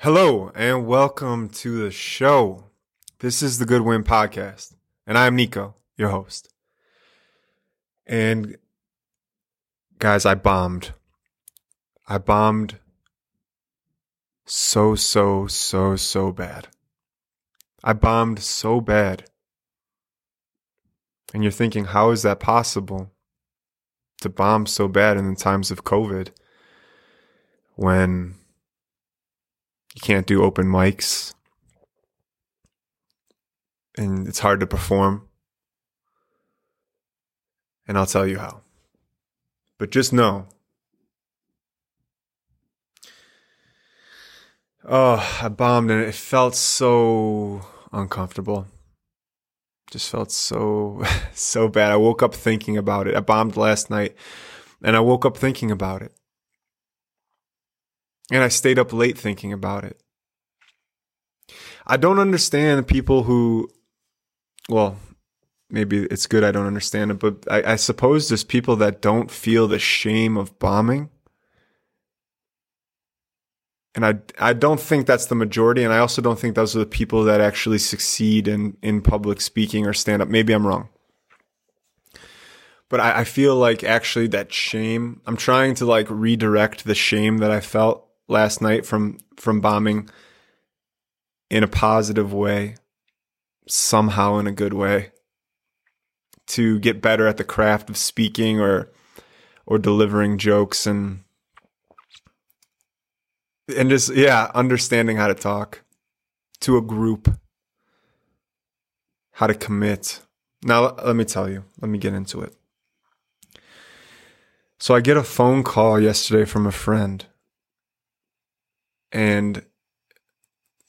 Hello and welcome to the show. This is the Goodwind Podcast, and I'm Niko, your host. And guys, I bombed. I bombed so, so, so, so bad. I bombed so bad. And you're thinking, how is that possible to bomb so bad in the times of COVID when you can't do open mics and it's hard to perform? And I'll tell you how. But just know Oh, I bombed and it felt so uncomfortable. Just felt so, so bad. I woke up thinking about it. I bombed last night and I woke up thinking about it. And I stayed up late thinking about it. I don't understand people who, well, maybe it's good I don't understand it, but I, I suppose there's people that don't feel the shame of bombing and I I don't think that's the majority, and I also don't think those are the people that actually succeed in in public speaking or stand up. Maybe I'm wrong, but I, I feel like actually that shame. I'm trying to like redirect the shame that I felt last night from from bombing in a positive way, somehow in a good way, to get better at the craft of speaking or or delivering jokes and and just yeah understanding how to talk to a group how to commit. Now let me tell you let me get into it. So i get a phone call yesterday from a friend and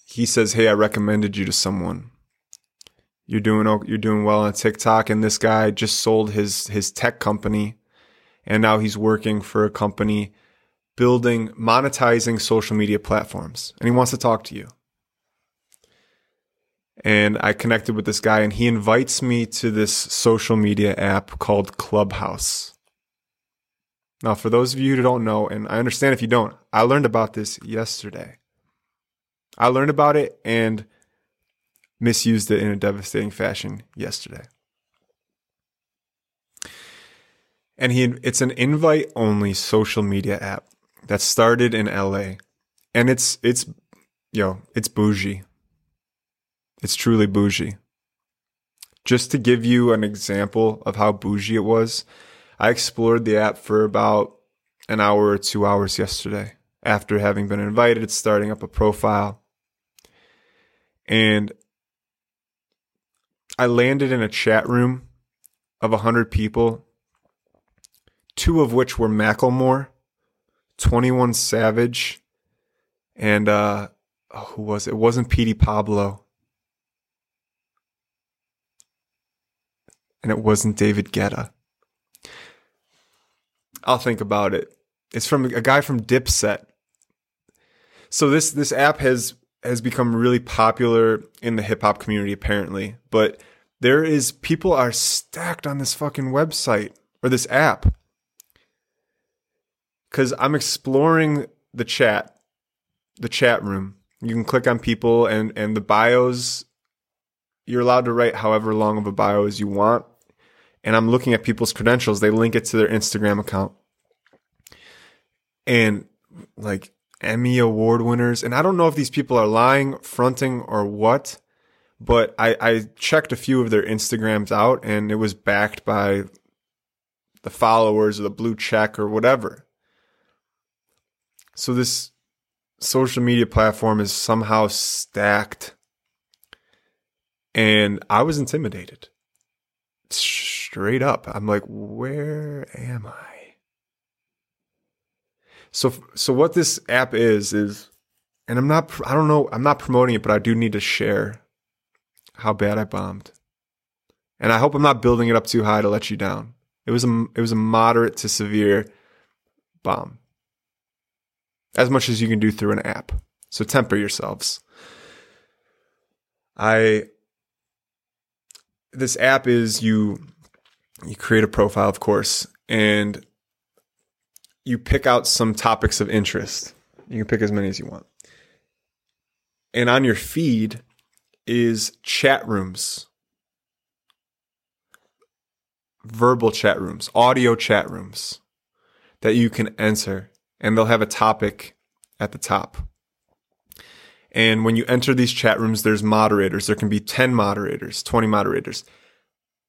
he says hey i recommended you to someone you're doing you're doing well on tiktok and this guy just sold his his tech company and now he's working for a company building, monetizing social media platforms, and he wants to talk to you. And I connected with this guy, and he invites me to this social media app called Clubhouse. Now, for those of you who don't know, and I understand if you don't, I learned about this yesterday. I learned about it and misused it in a devastating fashion yesterday. And he it's an invite only social media app that started in LA. And it's it's yo, it's bougie. It's truly bougie. Just to give you an example of how bougie it was, I explored the app for about an hour or 2 hours yesterday after having been invited, starting up a profile. And I landed in a chat room of 100 people, two of which were Macklemore 21 Savage, and uh, who was it? It wasn't Petey Pablo. And it wasn't David Guetta. I'll think about it. It's from a guy from Dipset. So this this app has has become really popular in the hip hop community apparently, but there is people are stacked on this fucking website or this app because I'm exploring the chat, the chat room. You can click on people and and the bios. You're allowed to write however long of a bio as you want. And I'm looking at people's credentials. They link it to their Instagram account. And like Emmy award winners. And I don't know if these people are lying, fronting, or what, but I, I checked a few of their Instagrams out and it was backed by the followers or the blue check or whatever. So this social media platform is somehow stacked. And I was intimidated. Straight up. I'm like, where am I? So so what this app is is and I'm not I don't know, I'm not promoting it, but I do need to share how bad I bombed. And I hope I'm not building it up too high to let you down. It was a it was a moderate to severe bomb as much as you can do through an app. So temper yourselves. I this app is you you create a profile of course and you pick out some topics of interest. You can pick as many as you want. and on your feed is chat rooms, verbal chat rooms, audio chat rooms that you can enter, and they'll have a topic at the top. And when you enter these chat rooms, there's moderators. There can be 10 moderators, 20 moderators.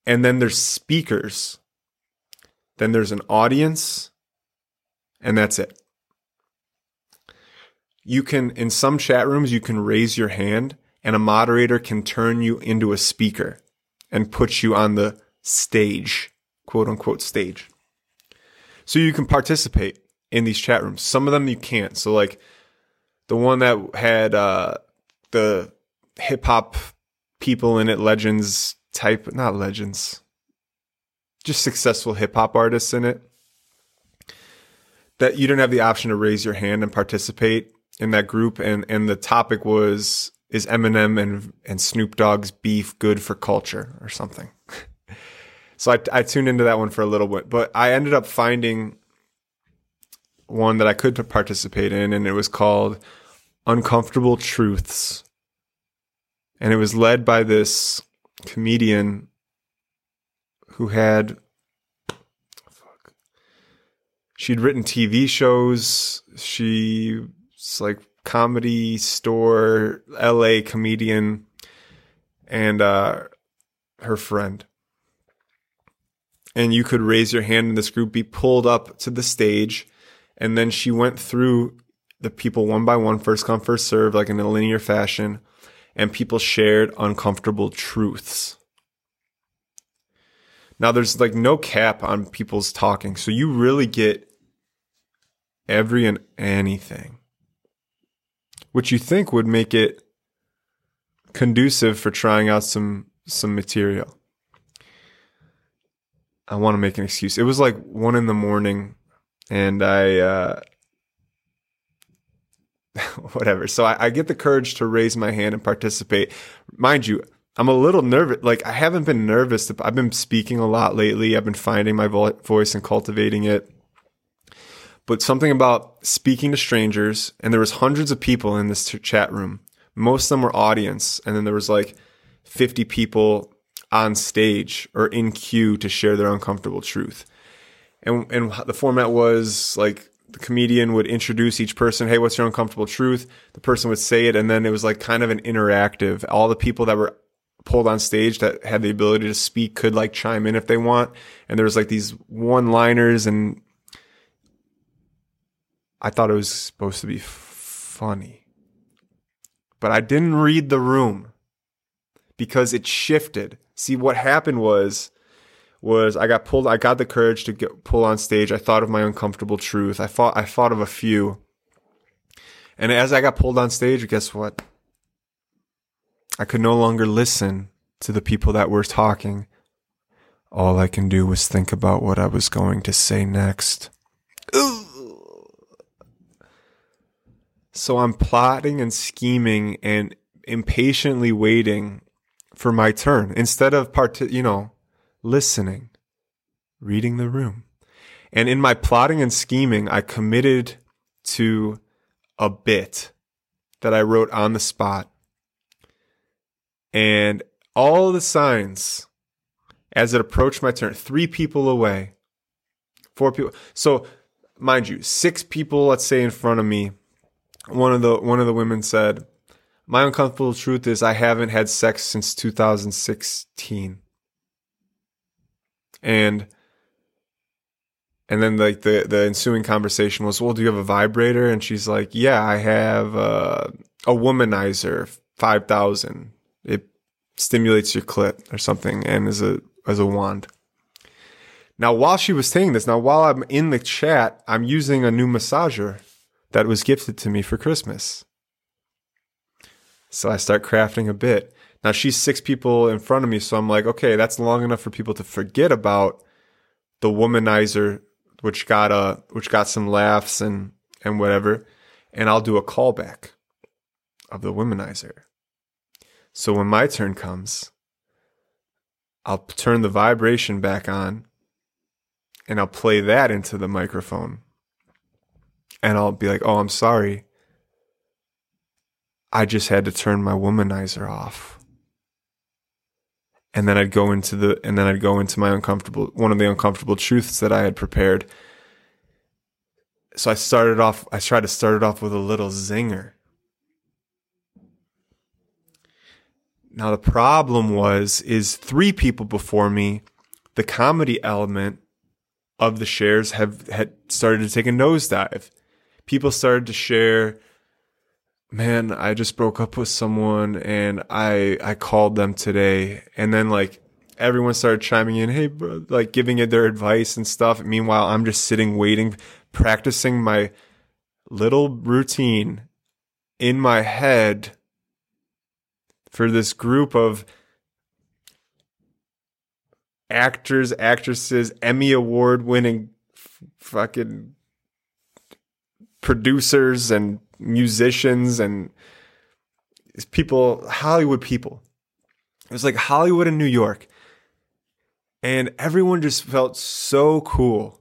And then there's speakers. Then there's an audience. And that's it. You can, in some chat rooms, you can raise your hand and a moderator can turn you into a speaker and put you on the stage, quote unquote stage. So you can participate in these chat rooms. Some of them you can't. So like the one that had uh, the hip hop people in it, legends type, not legends, just successful hip hop artists in it. That you didn't have the option to raise your hand and participate in that group, and and the topic was is Eminem and and Snoop Dogg's beef good for culture or something. so I, I tuned into that one for a little bit, but I ended up finding one that I could participate in, and it was called Uncomfortable Truths. And it was led by this comedian who had fuck, she'd written TV shows. She's like comedy store LA comedian and uh, her friend. And you could raise your hand in this group, be pulled up to the stage, and then she went through the people one by one, first come, first serve, like in a linear fashion, and people shared uncomfortable truths. Now there's like no cap on people's talking, so you really get every and anything, which you think would make it conducive for trying out some some material. I want to make an excuse. It was like one in the morning, and I uh, whatever. So I, I, get the courage to raise my hand and participate. Mind you, I'm a little nervous. Like I haven't been nervous. I've been speaking a lot lately. I've been finding my vo- voice and cultivating it. But something about speaking to strangers, and there was hundreds of people in this t- chat room. Most of them were audience, and then there was like 50 people on stage or in queue to share their uncomfortable truth. And and the format was like the comedian would introduce each person, hey, what's your uncomfortable truth? The person would say it, and then it was like kind of an interactive. All the people that were pulled on stage that had the ability to speak could like chime in if they want. And there was like these one liners, and I thought it was supposed to be funny. But I didn't read the room because it shifted. See, what happened was was I got pulled. I got the courage to get pull on stage. I thought of my uncomfortable truth. I thought I thought of a few, and as I got pulled on stage, guess what? I could no longer listen to the people that were talking. All I can do was think about what I was going to say next. So I'm plotting and scheming and impatiently waiting for my turn instead of part, you know, listening, reading the room. And in my plotting and scheming, I committed to a bit that I wrote on the spot. And all the signs as it approached my turn, three people away, four people. So, mind you, six people, let's say, in front of me. One of the one of the women said, "My uncomfortable truth is I haven't had sex since 2016." And and then like the the ensuing conversation was, well, do you have a vibrator? And she's like, yeah, I have a, a womanizer, five thousand. It stimulates your clit or something, and as a as a wand. Now, while she was saying this, now while I'm in the chat, I'm using a new massager that was gifted to me for Christmas. So I start crafting a bit. Now she's six people in front of me, so I'm like, okay, that's long enough for people to forget about the womanizer, which got a which got some laughs and and whatever, and I'll do a callback of the womanizer. So when my turn comes, I'll turn the vibration back on and I'll play that into the microphone. And I'll be like, "Oh, I'm sorry. I just had to turn my womanizer off. And then I'd go into the and then I'd go into my uncomfortable one of the uncomfortable truths that I had prepared. So I started off I tried to start it off with a little zinger. Now the problem was is three people before me, the comedy element of the shares have had started to take a nosedive. People started to share, man, I just broke up with someone and I I called them today, and then like everyone started chiming in, hey, bro, like giving it their advice and stuff. Meanwhile, I'm just sitting waiting, practicing my little routine in my head for this group of actors, actresses, Emmy award winning fucking producers and musicians and people, Hollywood people. It was like Hollywood and New York. And everyone just felt so cool.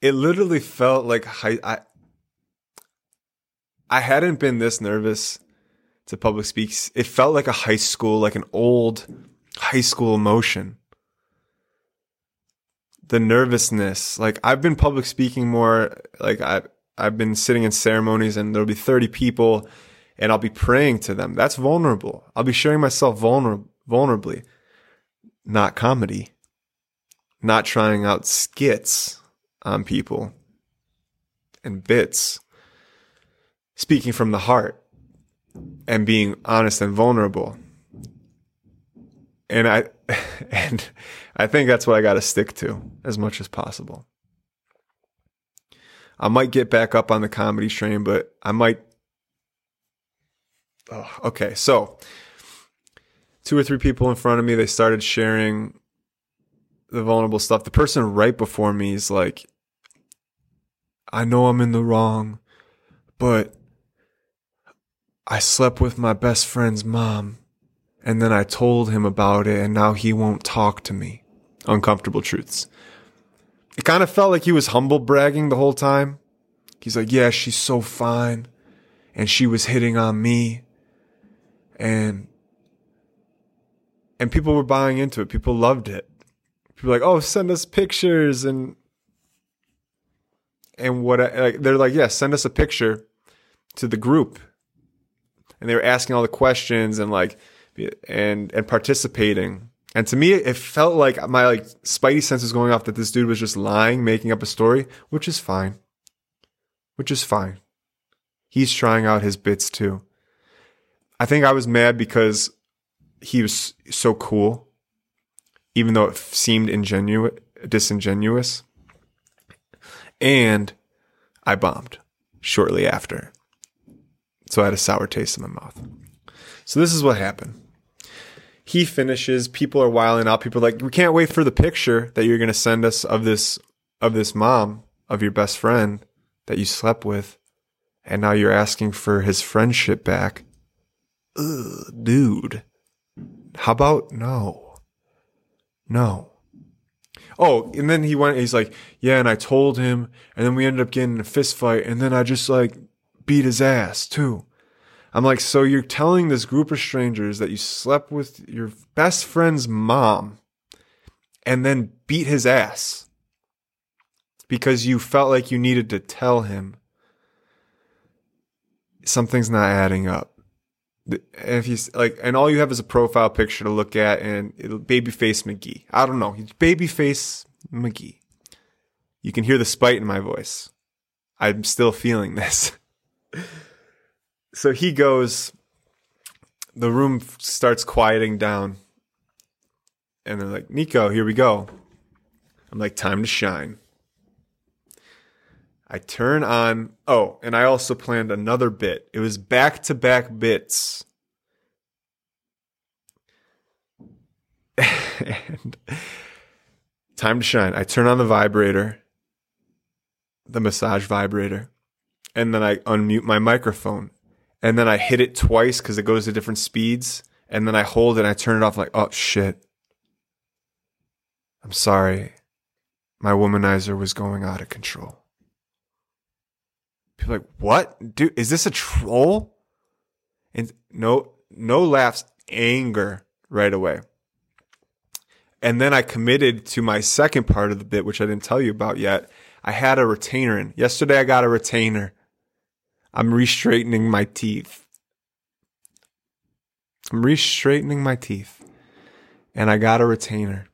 It literally felt like high, I, I hadn't been this nervous to public speaks. It felt like a high school, like an old high school emotion the nervousness. Like I've been public speaking more. Like I I've been sitting in ceremonies and there'll be 30 people and I'll be praying to them. That's vulnerable. I'll be sharing myself vulner- vulnerably. Not comedy. Not trying out skits on people and bits. Speaking from the heart and being honest and vulnerable. And I and I think that's what I got to stick to as much as possible. I might get back up on the comedy train, but I might. Oh, okay, so two or three people in front of me, they started sharing the vulnerable stuff. The person right before me is like, I know I'm in the wrong, but I slept with my best friend's mom and then I told him about it and now he won't talk to me. Uncomfortable truths. It kind of felt like he was humble bragging the whole time. He's like, yeah, she's so fine. And she was hitting on me. And, and people were buying into it. People loved it. People were like, oh, send us pictures and, and what, like, they're like, yeah, send us a picture to the group. And they were asking all the questions and like, and and participating. And to me, it felt like my like spidey sense was going off that this dude was just lying, making up a story, which is fine. Which is fine. He's trying out his bits too. I think I was mad because he was so cool, even though it seemed ingenuous, disingenuous. And I bombed shortly after. So I had a sour taste in my mouth. So this is what happened. He finishes, people are wiling out. People are like, we can't wait for the picture that you're going to send us of this, of this mom, of your best friend that you slept with. And now you're asking for his friendship back. Ugh, dude. How about no? No. Oh, and then he went, he's like, yeah, and I told him, and then we ended up getting in a fist fight, and then I just like beat his ass too. I'm like, so you're telling this group of strangers that you slept with your best friend's mom and then beat his ass because you felt like you needed to tell him something's not adding up. If he's like, and all you have is a profile picture to look at and babyface McGee. I don't know. He's babyface McGee. You can hear the spite in my voice. I'm still feeling this. so he goes the room starts quieting down. And they're like niko here we go. I'm like time to shine. I turn on oh and i also planned another bit. It was back to back bits. And time to shine. I turn on the vibrator the massage vibrator and then i unmute my microphone and then I hit it twice because it goes to different speeds, and then I hold it and I turn it off like, oh shit. I'm sorry. My womanizer was going out of control. People like, what? Dude, is this a troll? And no, no laughs, anger right away. And then I committed to my second part of the bit, which I didn't tell you about yet. I had a retainer in. Yesterday I got a retainer. I'm restraightening my teeth. I'm restraightening my teeth. And I got a retainer.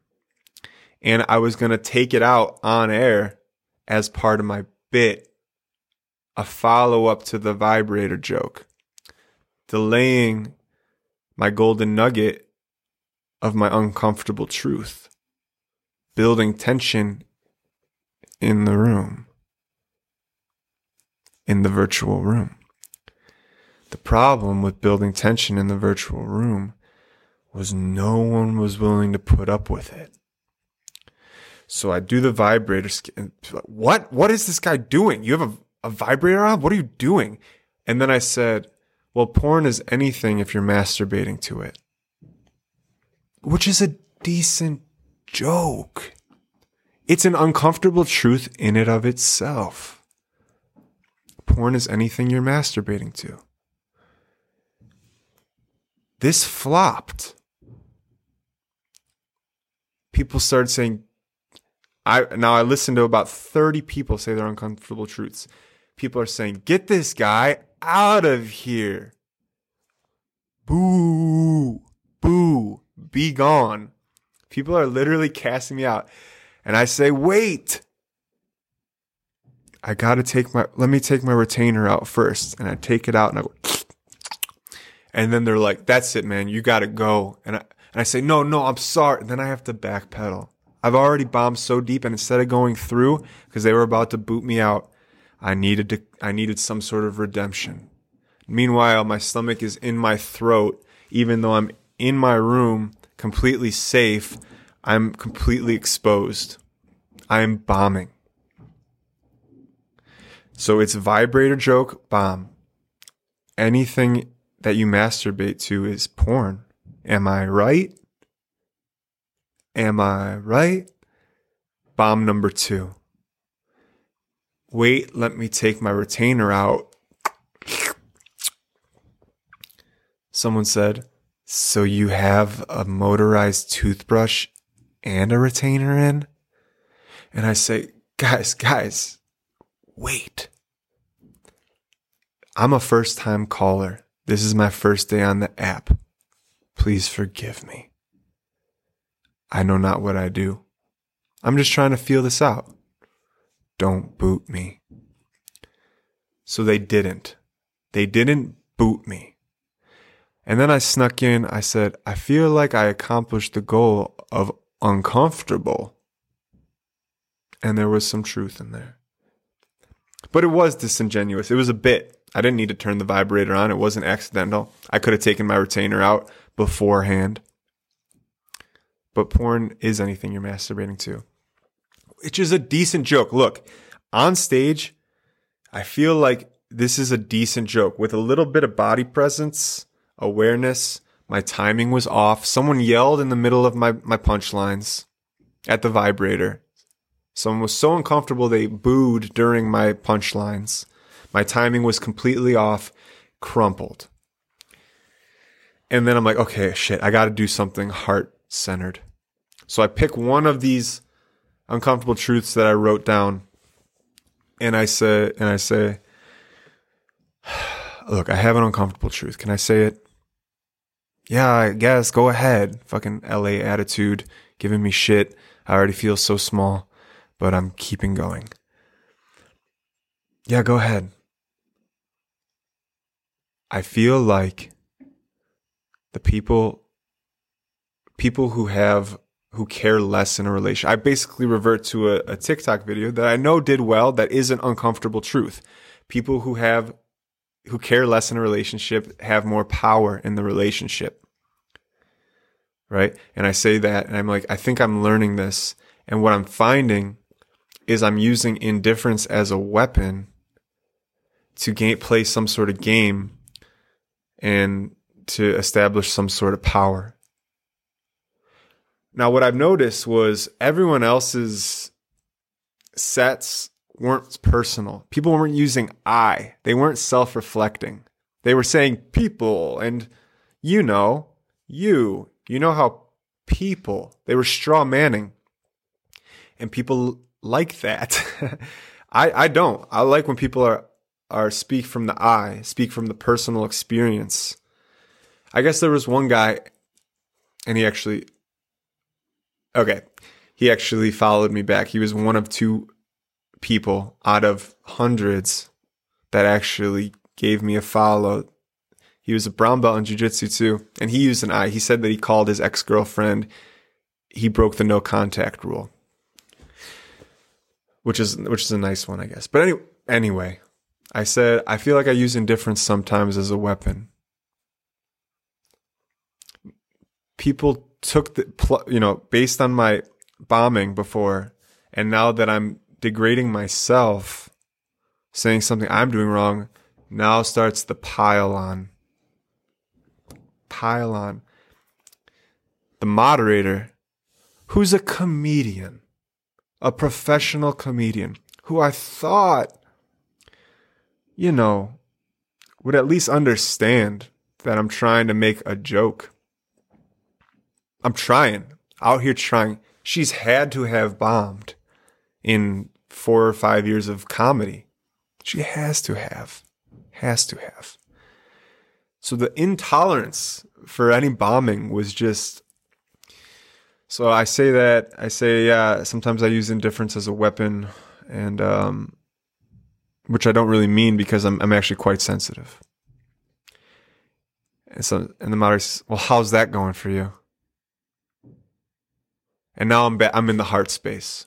And I was going to take it out on air as part of my bit, a follow up to the vibrator joke, delaying my golden nugget of my uncomfortable truth, building tension in the room, in the virtual room. The problem with building tension in the virtual room was no one was willing to put up with it. So I do the vibrator. What? What is this guy doing? You have a, a vibrator on? What are you doing? And then I said, well, porn is anything if you're masturbating to it. Which is a decent joke. It's an uncomfortable truth in and of itself. Porn is anything you're masturbating to. This flopped. People started saying, I now I listened to about 30 people say their uncomfortable truths. People are saying, "Get this guy out of here." Boo. Boo. Be gone. People are literally casting me out. And I say, "Wait. I got to take my let me take my retainer out first. And I take it out and I go and then they're like, "That's it, man. You got to go." And I and I say, "No, no, I'm sorry." And then I have to backpedal. I've already bombed so deep, and instead of going through because they were about to boot me out, I needed to. I needed some sort of redemption. Meanwhile, my stomach is in my throat, even though I'm in my room, completely safe. I'm completely exposed. I am bombing. So it's vibrator joke bomb. Anything that you masturbate to is porn. Am I right? Am I right? Bomb number two. Wait, let me take my retainer out. Someone said, So you have a motorized toothbrush and a retainer in? And I say, Guys, guys, wait. I'm a first time caller. This is my first day on the app. Please forgive me. I know not what I do. I'm just trying to feel this out. Don't boot me. So they didn't. They didn't boot me. And then I snuck in. I said, I feel like I accomplished the goal of uncomfortable. And there was some truth in there. But it was disingenuous. It was a bit. I didn't need to turn the vibrator on. It wasn't accidental. I could have taken my retainer out beforehand but porn is anything you're masturbating to, which is a decent joke. Look, on stage, I feel like this is a decent joke with a little bit of body presence, awareness. My timing was off. Someone yelled in the middle of my, my punchlines at the vibrator. Someone was so uncomfortable they booed during my punchlines. My timing was completely off, crumpled. And then I'm like, okay, shit, I got to do something heart centered. So I pick one of these uncomfortable truths that I wrote down and I say and I say look, I have an uncomfortable truth. Can I say it? Yeah, I guess. Go ahead. Fucking LA attitude, giving me shit. I already feel so small, but I'm keeping going. Yeah, go ahead. I feel like the people people who have who care less in a relation. I basically revert to a, a TikTok video that I know did well that is an uncomfortable truth. People who have who care less in a relationship have more power in the relationship. Right? And I say that and I'm like, I think I'm learning this. And what I'm finding is I'm using indifference as a weapon to game, play some sort of game and to establish some sort of power. Now, what I've noticed was everyone else's sets weren't personal. People weren't using I, they weren't self reflecting. They were saying people and you know, you, you know how people, they were straw manning. And people like that. I, I don't. I like when people are, are speak from the I, speak from the personal experience. I guess there was one guy and he actually, okay, he actually followed me back. He was one of two people out of hundreds that actually gave me a follow. He was a brown belt in jiu-jitsu too, and he used an I. He said that he called his ex-girlfriend. He broke the no contact rule, which is which is a nice one, I guess. But anyway, anyway, I said I feel like I use indifference sometimes as a weapon. People took the you know based on my bombing before, and now that I'm degrading myself, saying something I'm doing wrong, now starts the pile on. Pile on. The moderator, who's a comedian, a professional comedian, who I thought, you know, would at least understand that I'm trying to make a joke. I'm trying, out here trying. She's had to have bombed in four or five years of comedy. She has to have. Has to have. So the intolerance for any bombing was just. So I say that I say yeah. Sometimes I use indifference as a weapon, and um, which I don't really mean because I'm I'm actually quite sensitive. And so and the moderator says, "Well, how's that going for you?" And now I'm ba- I'm in the heart space.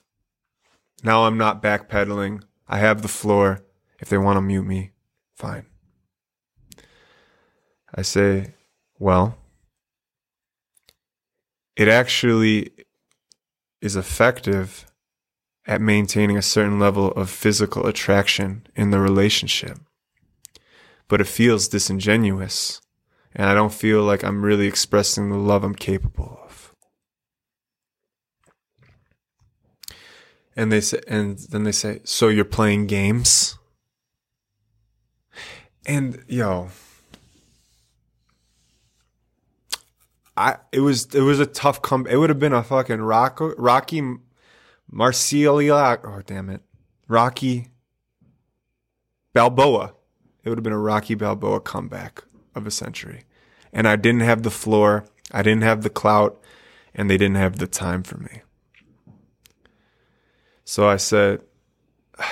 Now I'm not backpedaling. I have the floor. If they want to mute me, fine. I say, well, it actually is effective at maintaining a certain level of physical attraction in the relationship. But it feels disingenuous, and I don't feel like I'm really expressing the love I'm capable of. And they say, and then they say, so you're playing games? And yo, I it was it was a tough come. It would have been a fucking rock, Rocky Marcilia. Oh damn it, Rocky Balboa. It would have been a Rocky Balboa comeback of a century, and I didn't have the floor. I didn't have the clout, and they didn't have the time for me. So I said,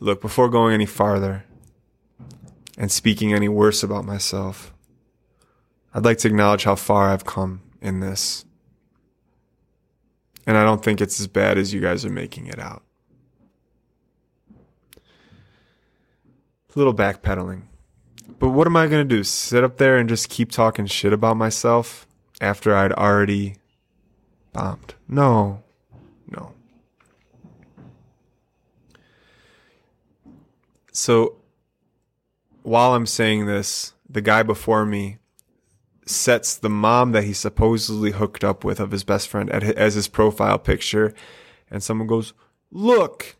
Look, before going any farther and speaking any worse about myself, I'd like to acknowledge how far I've come in this. And I don't think it's as bad as you guys are making it out. A little backpedaling. But what am I going to do? Sit up there and just keep talking shit about myself after I'd already bombed? No. No. So while I'm saying this, the guy before me sets the mom that he supposedly hooked up with of his best friend as his profile picture, and someone goes, "Look."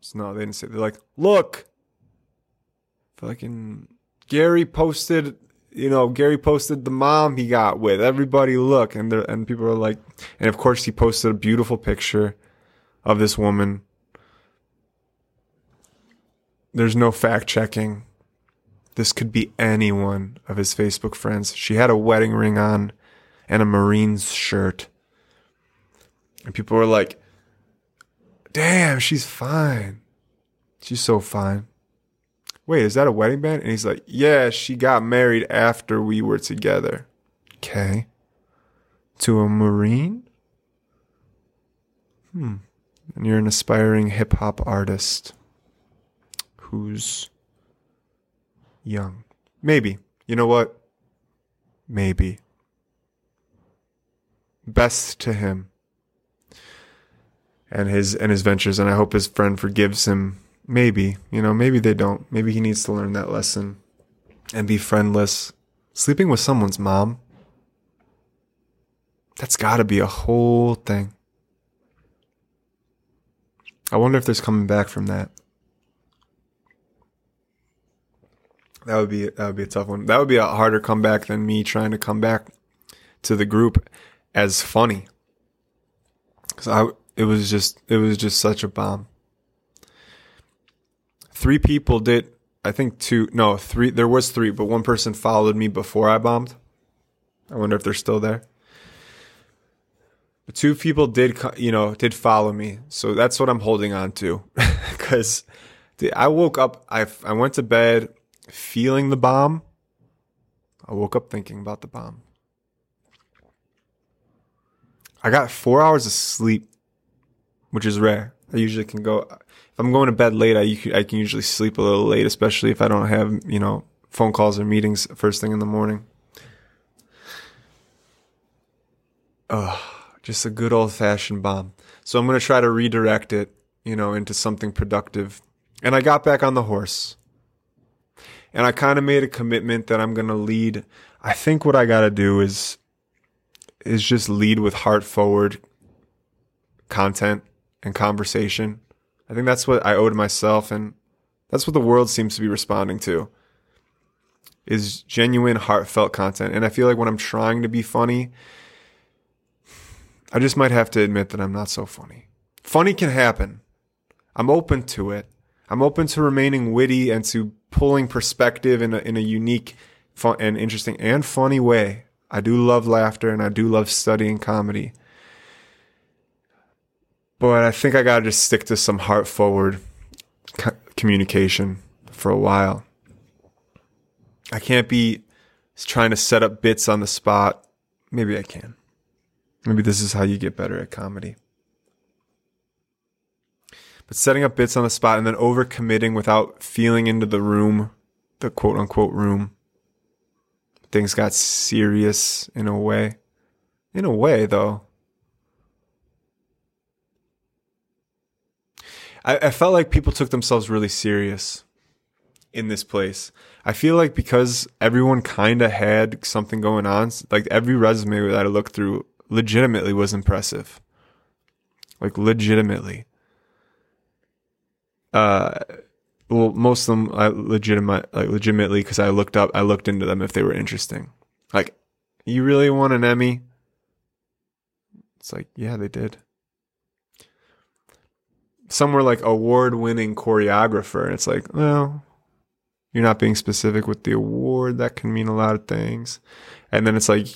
So no, they didn't say. They're like, "Look." Fucking Gary posted, you know, Gary posted the mom he got with. Everybody look, and and people are like, and of course he posted a beautiful picture of this woman there's no fact checking. This could be any one of his Facebook friends. She had a wedding ring on and a Marines shirt. And people were like, damn, she's fine. She's so fine. Wait, is that a wedding band? And he's like, yeah, she got married after we were together. Okay. To a Marine? Hmm. And you're an aspiring hip hop artist who's young. Maybe. You know what? Maybe. Best to him and his and his ventures and I hope his friend forgives him. Maybe, you know, maybe they don't. Maybe he needs to learn that lesson and be friendless. Sleeping with someone's mom. That's got to be a whole thing. I wonder if there's coming back from that. That would be that would be a tough one. That would be a harder comeback than me trying to come back to the group as funny. Cuz I it was just it was just such a bomb. Three people did I think two no, three there was three, but one person followed me before I bombed. I wonder if they're still there. But two people did you know, did follow me. So that's what I'm holding on to cuz I woke up I I went to bed feeling the bomb. I woke up thinking about the bomb. I got four hours of sleep, which is rare. I usually can go, if I'm going to bed late, I, I can usually sleep a little late, especially if I don't have, you know, phone calls or meetings first thing in the morning. Oh, just a good old fashioned bomb. So I'm going to try to redirect it, you know, into something productive. And I got back on the horse. And I kind of made a commitment that I'm going to lead. I think what I got to do is is just lead with heart forward content and conversation. I think that's what I owe to myself and that's what the world seems to be responding to is genuine heartfelt content. And I feel like when I'm trying to be funny, I just might have to admit that I'm not so funny. Funny can happen. I'm open to it. I'm open to remaining witty and to pulling perspective in a, in a unique fun, and interesting and funny way. I do love laughter and I do love studying comedy. But I think I got to just stick to some heart forward co- communication for a while. I can't be trying to set up bits on the spot. Maybe I can. Maybe this is how you get better at comedy. But setting up bits on the spot and then overcommitting without feeling into the room, the quote unquote room, things got serious in a way. In a way, though. I, I felt like people took themselves really serious in this place. I feel like because everyone kind of had something going on, like every resume that I looked through legitimately was impressive. Like legitimately. Uh, well, most of them I legitimate, like legitimately, because I looked up, I looked into them if they were interesting. Like, you really want an Emmy? It's like, yeah, they did. Some were like award-winning choreographer, and it's like, well, you're not being specific with the award. That can mean a lot of things. And then it's like,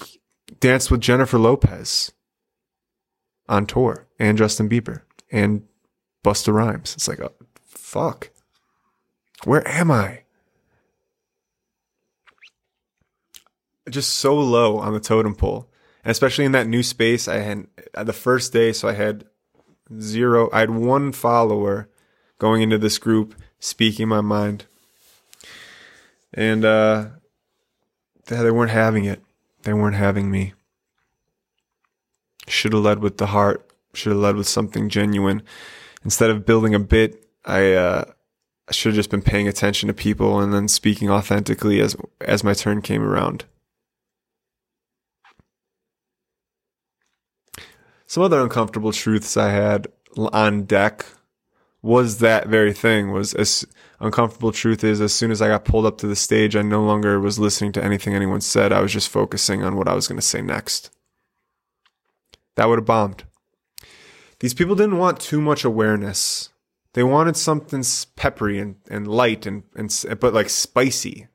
dance with Jennifer Lopez on tour, and Justin Bieber, and Busta Rhymes. It's like, oh, fuck. Where am I? Just so low on the totem pole. And especially in that new space, I had the first day, so I had zero, I had one follower going into this group, speaking my mind. And uh, they weren't having it. They weren't having me. Should have led with the heart. Should have led with something genuine. Instead of building a bit, I uh, should have just been paying attention to people and then speaking authentically as as my turn came around. Some other uncomfortable truths I had on deck was that very thing was as uncomfortable truth is as soon as I got pulled up to the stage I no longer was listening to anything anyone said I was just focusing on what I was going to say next. That would have bombed. These people didn't want too much awareness they wanted something peppery and, and light and, and but like spicy.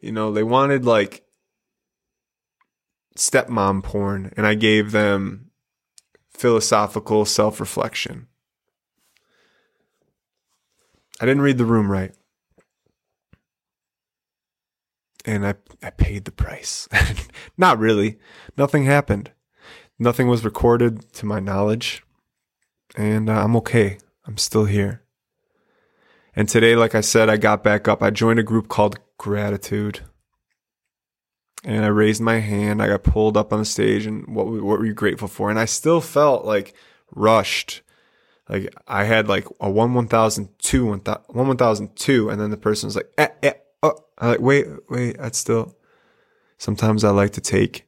You know, they wanted like stepmom porn, and I gave them philosophical self reflection. I didn't read the room right. And I, I paid the price. Not really. Nothing happened. Nothing was recorded to my knowledge and uh, I'm okay. I'm still here. And today, like I said, I got back up. I joined a group called Gratitude. And I raised my hand. I got pulled up on the stage and what, what were you grateful for? And I still felt like rushed. Like I had like a one, one thousand two, one, one, one thousand two. And then the person was like, eh, eh, oh, I'm like, wait, wait, that's still, sometimes I like to take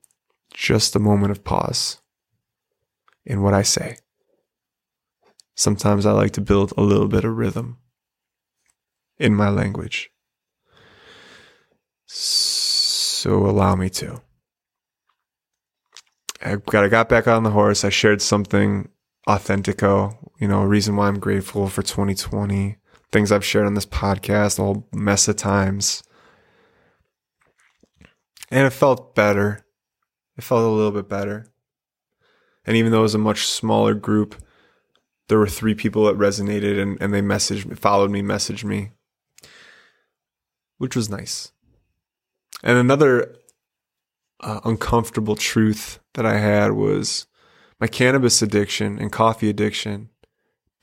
just a moment of pause in what I say. Sometimes I like to build a little bit of rhythm in my language So allow me to. I got I got back on the horse. I shared something authentico, you know, a reason why I'm grateful for 2020, things I've shared on this podcast, a whole mess of times. And it felt better. It felt a little bit better. And even though it was a much smaller group, there were three people that resonated and, and they messaged me, followed me, messaged me, which was nice. And another uh, uncomfortable truth that I had was my cannabis addiction and coffee addiction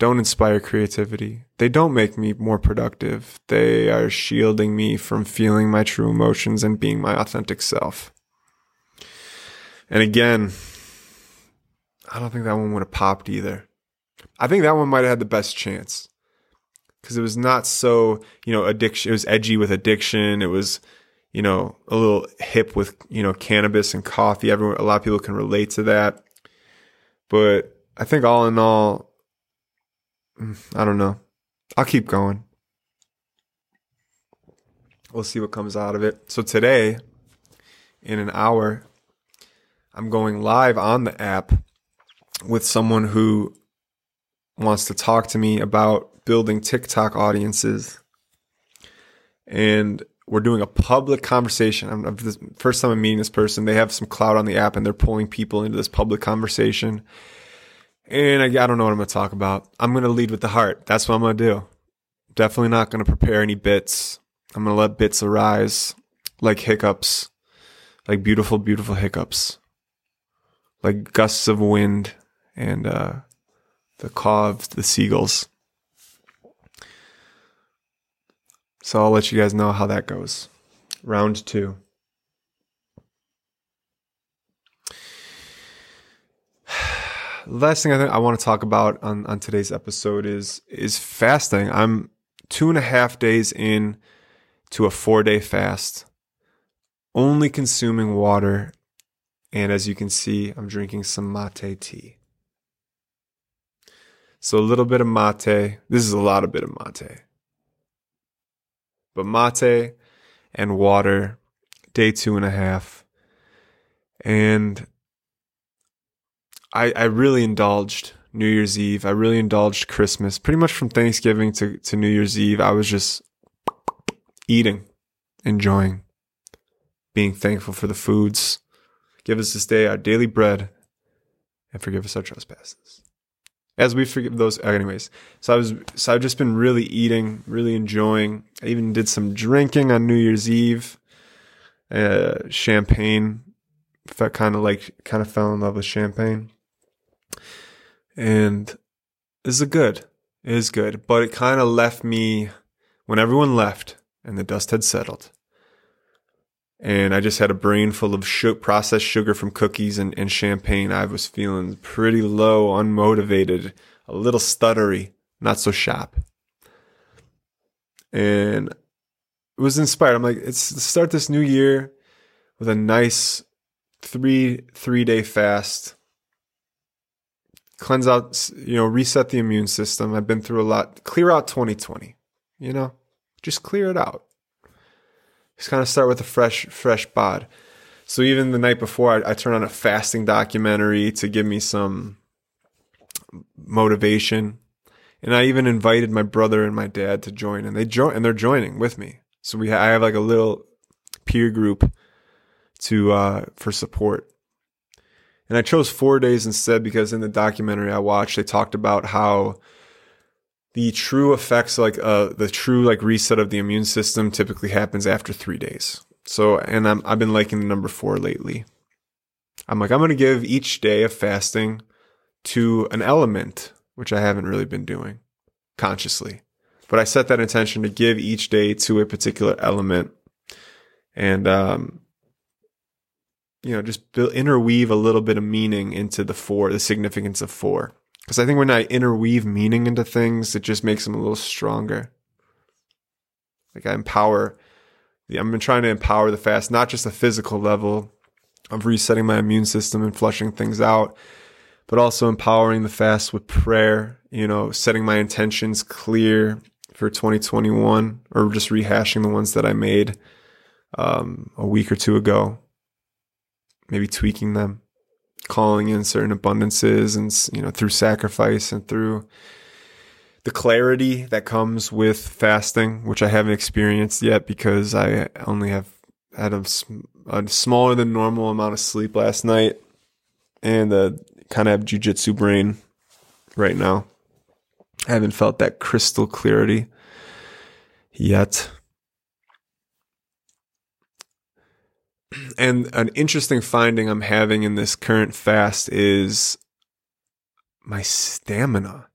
don't inspire creativity. They don't make me more productive. They are shielding me from feeling my true emotions and being my authentic self. And again, I don't think that one would have popped either. I think that one might have had the best chance because it was not so, you know, addiction. It was edgy with addiction. It was, you know, a little hip with, you know, cannabis and coffee. Everyone, a lot of people can relate to that. But I think all in all, mm, I don't know. I'll keep going. We'll see what comes out of it. So today, in an hour, I'm going live on the app with someone who wants to talk to me about building TikTok audiences. And we're doing a public conversation. I'm, I'm the first time I'm meeting this person. They have some clout on the app and they're pulling people into this public conversation. And I, I don't know what I'm going to talk about. I'm going to lead with the heart. That's what I'm going to do. Definitely not going to prepare any bits. I'm going to let bits arise like hiccups, like beautiful, beautiful hiccups, like gusts of wind and uh, the caw of the seagulls. So I'll let you guys know how that goes. Round two. Last thing I think I want to talk about on, on today's episode is is fasting. I'm two and a half days in to a four day fast, only consuming water, and as you can see, I'm drinking some mate tea. So a little bit of mate. This is a lot of bit of mate. But mate and water, day two and a half. And I, I really indulged New Year's Eve. I really indulged Christmas. Pretty much from Thanksgiving to, to New Year's Eve, I was just eating, enjoying, being thankful for the foods. Give us this day our daily bread and forgive us our trespasses as we forgive those anyways. So i was so i've just been really eating really enjoying. I even did some drinking on new year's eve. Uh champagne. Felt kind of like kind of fell in love with champagne. And this is good. It is good. But it kind of left me when everyone left and the dust had settled and I just had a brain full of processed sugar from cookies and, and champagne. I was feeling pretty low, unmotivated, a little stuttery, not so sharp. And it was inspired. I'm like, it's start this new year with a nice three three day fast. Cleanse out, you know, reset the immune system. I've been through a lot. Clear out 2020. You know, just clear it out just kind of start with a fresh, fresh bod. So even the night before, I, I turn on a fasting documentary to give me some motivation. And I even invited my brother and my dad to join, and they join, and they're joining with me. So we, ha- I have like a little peer group to uh, for support. And I chose four days instead because in the documentary I watched, they talked about how the true effects like uh the true like reset of the immune system typically happens after three days. So and i'm i've been liking the number four lately. I'm like i'm going to give each day of fasting to an element which i haven't really been doing consciously. But i set that intention to give each day to a particular element and um you know just interweave a little bit of meaning into the four the significance of four because I think when I interweave meaning into things, it just makes them a little stronger. Like I empower, I'm trying to empower the fast, not just a physical level of resetting my immune system and flushing things out, but also empowering the fast with prayer, you know, setting my intentions clear for 2021 or just rehashing the ones that I made um, a week or two ago. Maybe tweaking them, calling in certain abundances, and you know through sacrifice and through the clarity that comes with fasting, which I haven't experienced yet because I only have had a, a smaller than normal amount of sleep last night, and uh, kind of have jujitsu brain right now. I haven't felt that crystal clarity yet. And an interesting finding I'm having in this current fast is my stamina,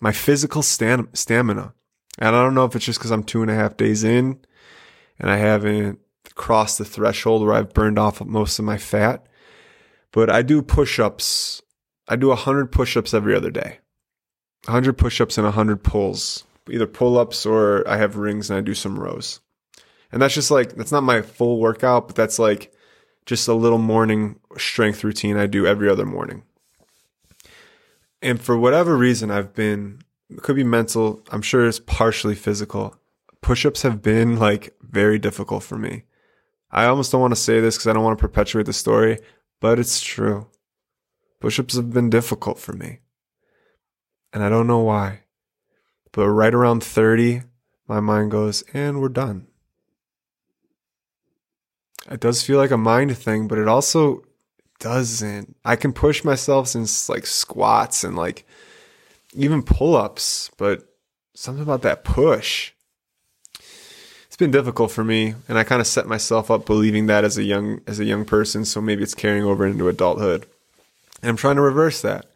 my physical stam- stamina. And I don't know if it's just because I'm two and a half days in and I haven't crossed the threshold where I've burned off most of my fat, but I do push ups. I do 100 push ups every other day. 100 push ups and 100 pulls, either pull ups or I have rings and I do some rows. And that's just like, that's not my full workout, but that's like just a little morning strength routine I do every other morning. And for whatever reason, I've been, it could be mental, I'm sure it's partially physical. Push ups have been like very difficult for me. I almost don't want to say this because I don't want to perpetuate the story, but it's true. Push ups have been difficult for me and I don't know why. But right around 30, my mind goes, and we're done. It does feel like a mind thing, but it also doesn't. I can push myself in like squats and like even pull ups, but something about that push. It's been difficult for me, and I kind of set myself up believing that as a young as a young person, so maybe it's carrying over into adulthood. And I'm trying to reverse that.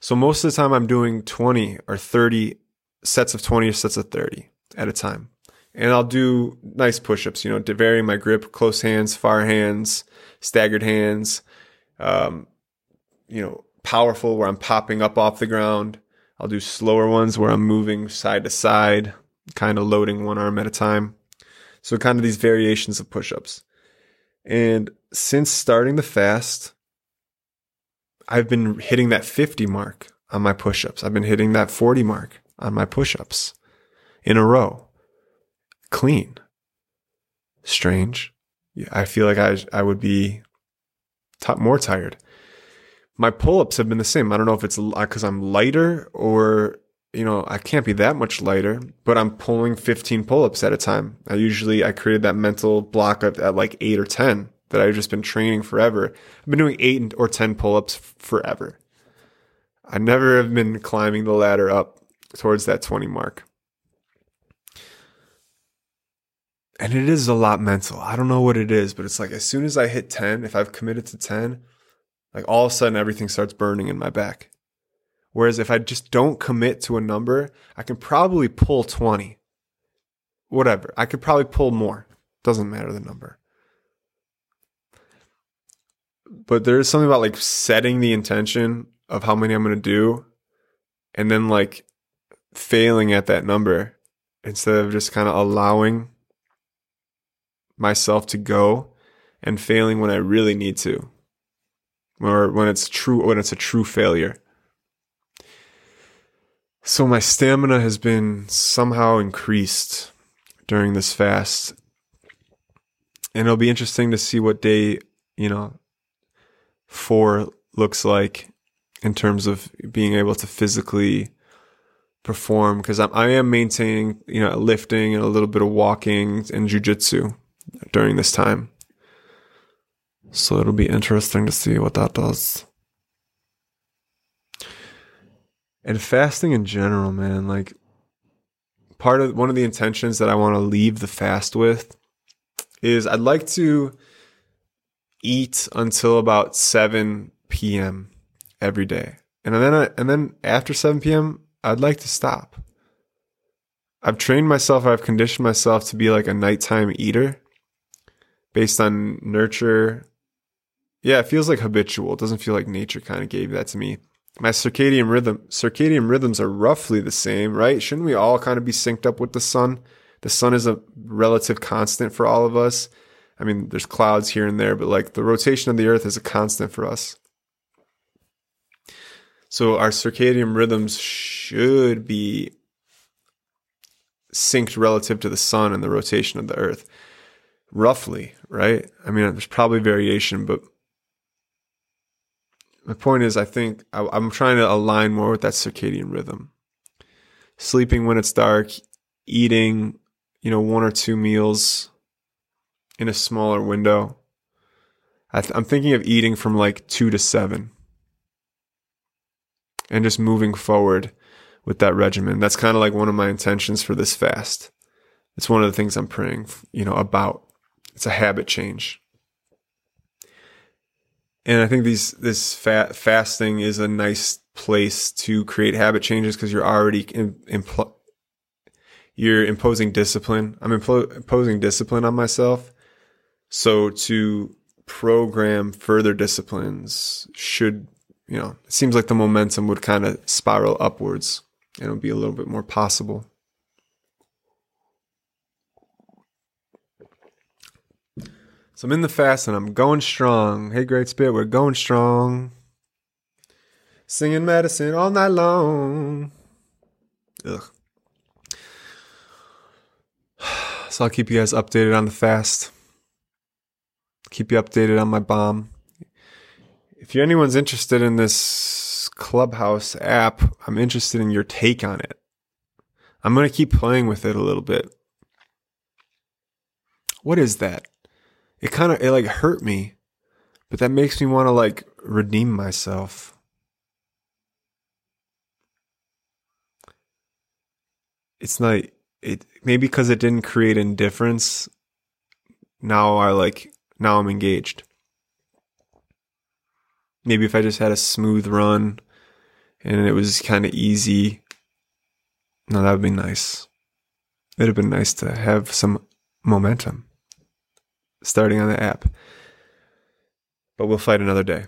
So most of the time I'm doing 20 or 30 sets of 20 or sets of 30 at a time. And I'll do nice push-ups, you know, to vary my grip, close hands, far hands, staggered hands, um, you know, powerful where I'm popping up off the ground. I'll do slower ones where I'm moving side to side, kind of loading one arm at a time. So kind of these variations of push-ups. And since starting the fast, I've been hitting that 50 mark on my push ups. I've been hitting that 40 mark on my push ups in a row. Clean. Strange. I feel like I, I would be t- more tired. My pull ups have been the same. I don't know if it's because uh, I'm lighter or, you know, I can't be that much lighter, but I'm pulling 15 pull ups at a time. I usually, I created that mental block at, at like eight or 10 that I've just been training forever. I've been doing eight or 10 pull ups forever. I never have been climbing the ladder up towards that 20 mark. And it is a lot mental. I don't know what it is, but it's like as soon as I hit 10, if I've committed to 10, like all of a sudden everything starts burning in my back. Whereas if I just don't commit to a number, I can probably pull 20. Whatever. I could probably pull more. Doesn't matter the number but there's something about like setting the intention of how many I'm going to do and then like failing at that number instead of just kind of allowing myself to go and failing when I really need to or when it's true when it's a true failure. So my stamina has been somehow increased during this fast. And it'll be interesting to see what day, you know, four looks like in terms of being able to physically perform because I'm, maintaining, you know, lifting and a little bit of walking and jujitsu during this time. So it'll be interesting to see what that does. And fasting in general, man, like part of one of the intentions that I want to leave the fast with is I'd like to eat until about 7 p.m. every day. And then I, and then after 7 p.m., I'd like to stop. I've trained myself, I've conditioned myself to be like a nighttime eater based on nurture. Yeah, it feels like habitual. It doesn't feel like nature kind of gave that to me. My circadian rhythm, circadian rhythms are roughly the same, right? Shouldn't we all kind of be synced up with the sun? The sun is a relative constant for all of us. I mean, there's clouds here and there, but like the rotation of the earth is a constant for us. So our circadian rhythms should be synced relative to the sun and the rotation of the earth. Roughly, right? I mean, there's probably variation, but my point is, I think I, I'm trying to align more with that circadian rhythm. Sleeping when it's dark, eating, you know, one or two meals in a smaller window. I am thinking of eating from like two to seven and just moving forward with that regimen. That's kind of like one of my intentions for this fast. It's one of the things I'm praying, you know, about. It's a habit change. And I think these this fat fasting is a nice place to create habit changes because you're already you're imposing discipline. I'm impl- imposing discipline on myself. So to program further disciplines should, you know, it seems like the momentum would kind of spiral upwards and it would be a little bit more possible. So I'm in the fast and I'm going strong. Hey, Great Spirit, we're going strong. Singing medicine all night long. Ugh. So I'll keep you guys updated on the fast. Keep you updated on my bomb. If you're anyone's interested in this Clubhouse app, I'm interested in your take on it. I'm going to keep playing with it a little bit. What is that? It kind of it like hurt me, but that makes me want to like redeem myself. It's not it maybe because it didn't create indifference. Now I like now I'm engaged. Maybe if I just had a smooth run and it was kind of easy, no, that would be nice. It'd have been nice to have some momentum starting on the app. But we'll fight another day.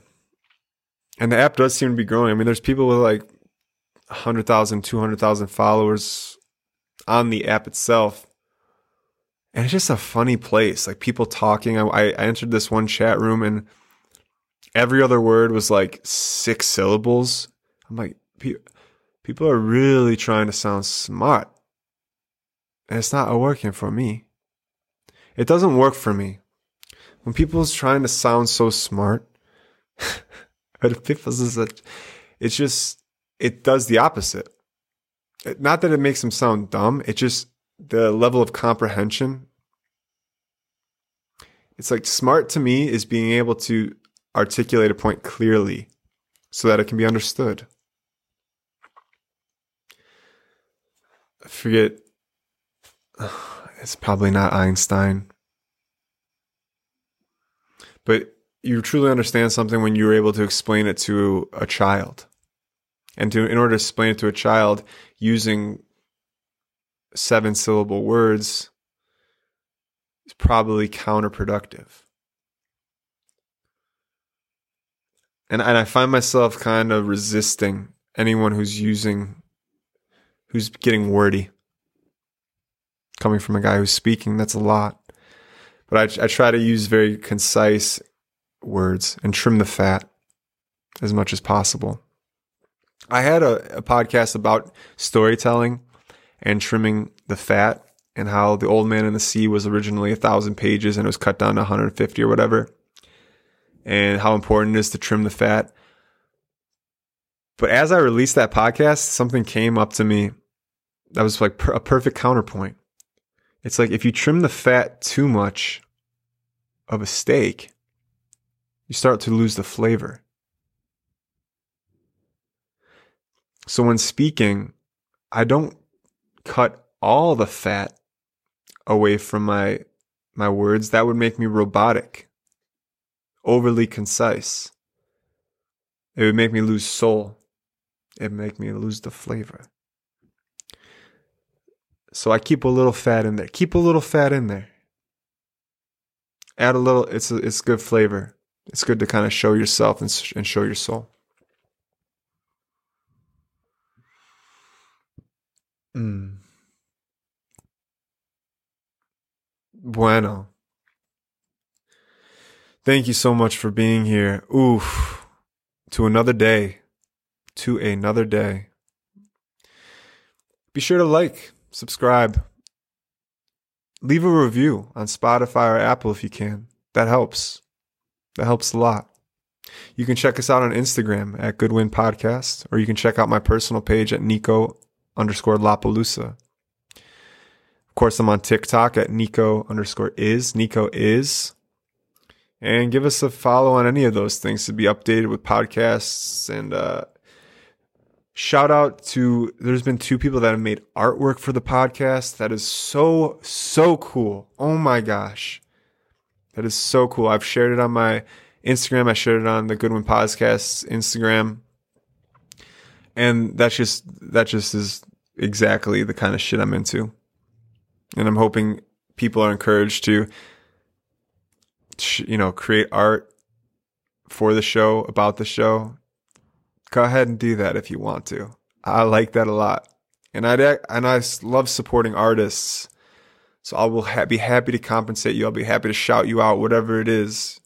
And the app does seem to be growing. I mean, there's people with like 100,000, 200,000 followers on the app itself. And it's just a funny place. Like people talking. I, I entered this one chat room and every other word was like six syllables. I'm like, people are really trying to sound smart. And it's not working for me. It doesn't work for me when people's trying to sound so smart, but people's such, it's just it does the opposite. Not that it makes them sound dumb. It just the level of comprehension. It's like smart to me is being able to articulate a point clearly so that it can be understood. I forget. It's probably not Einstein but you truly understand something when you're able to explain it to a child. And to, in order to explain it to a child using seven syllable words is probably counterproductive. And, and I find myself kind of resisting anyone who's using, who's getting wordy. Coming from a guy who's speaking, that's a lot. But I, I try to use very concise words and trim the fat as much as possible. I had a, a podcast about storytelling and trimming the fat and how the old man in the sea was originally a thousand pages and it was cut down to 150 or whatever and how important it is to trim the fat. But as I released that podcast, something came up to me that was like a perfect counterpoint. It's like if you trim the fat too much of a steak, you start to lose the flavor. So when speaking, I don't cut all the fat away from my my words. That would make me robotic, overly concise. It would make me lose soul. It would make me lose the flavor. So I keep a little fat in there. Keep a little fat in there. Add a little. It's a, it's good flavor. It's good to kind of show yourself and, and show your soul. Mm. Bueno. Thank you so much for being here. Oof. To another day. To another day. Be sure to like, subscribe, leave a review on Spotify or Apple if you can. That helps. That helps a lot. You can check us out on Instagram at Goodwind Podcast, or you can check out my personal page at Niko underscore LaPelusa. Of course, I'm on TikTok at Niko underscore is. Niko is. And give us a follow on any of those things to be updated with podcasts. And uh, shout out to, there's been two people that have made artwork for the podcast. That is so, so cool. Oh my gosh. That is so cool. I've shared it on my Instagram. I shared it on the Goodwind Podcasts Instagram. And that's just, that just is exactly the kind of shit I'm into. And I'm hoping people are encouraged to, you know, create art for the show, about the show. Go ahead and do that if you want to. I like that a lot. And I and I love supporting artists so I will ha- be happy to compensate you. I'll be happy to shout you out, whatever it is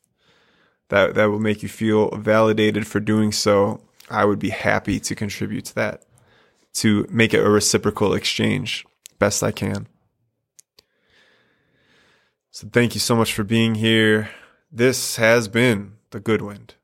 that, that will make you feel validated for doing so. I would be happy to contribute to that, to make it a reciprocal exchange best I can. So thank you so much for being here. This has been the Goodwind.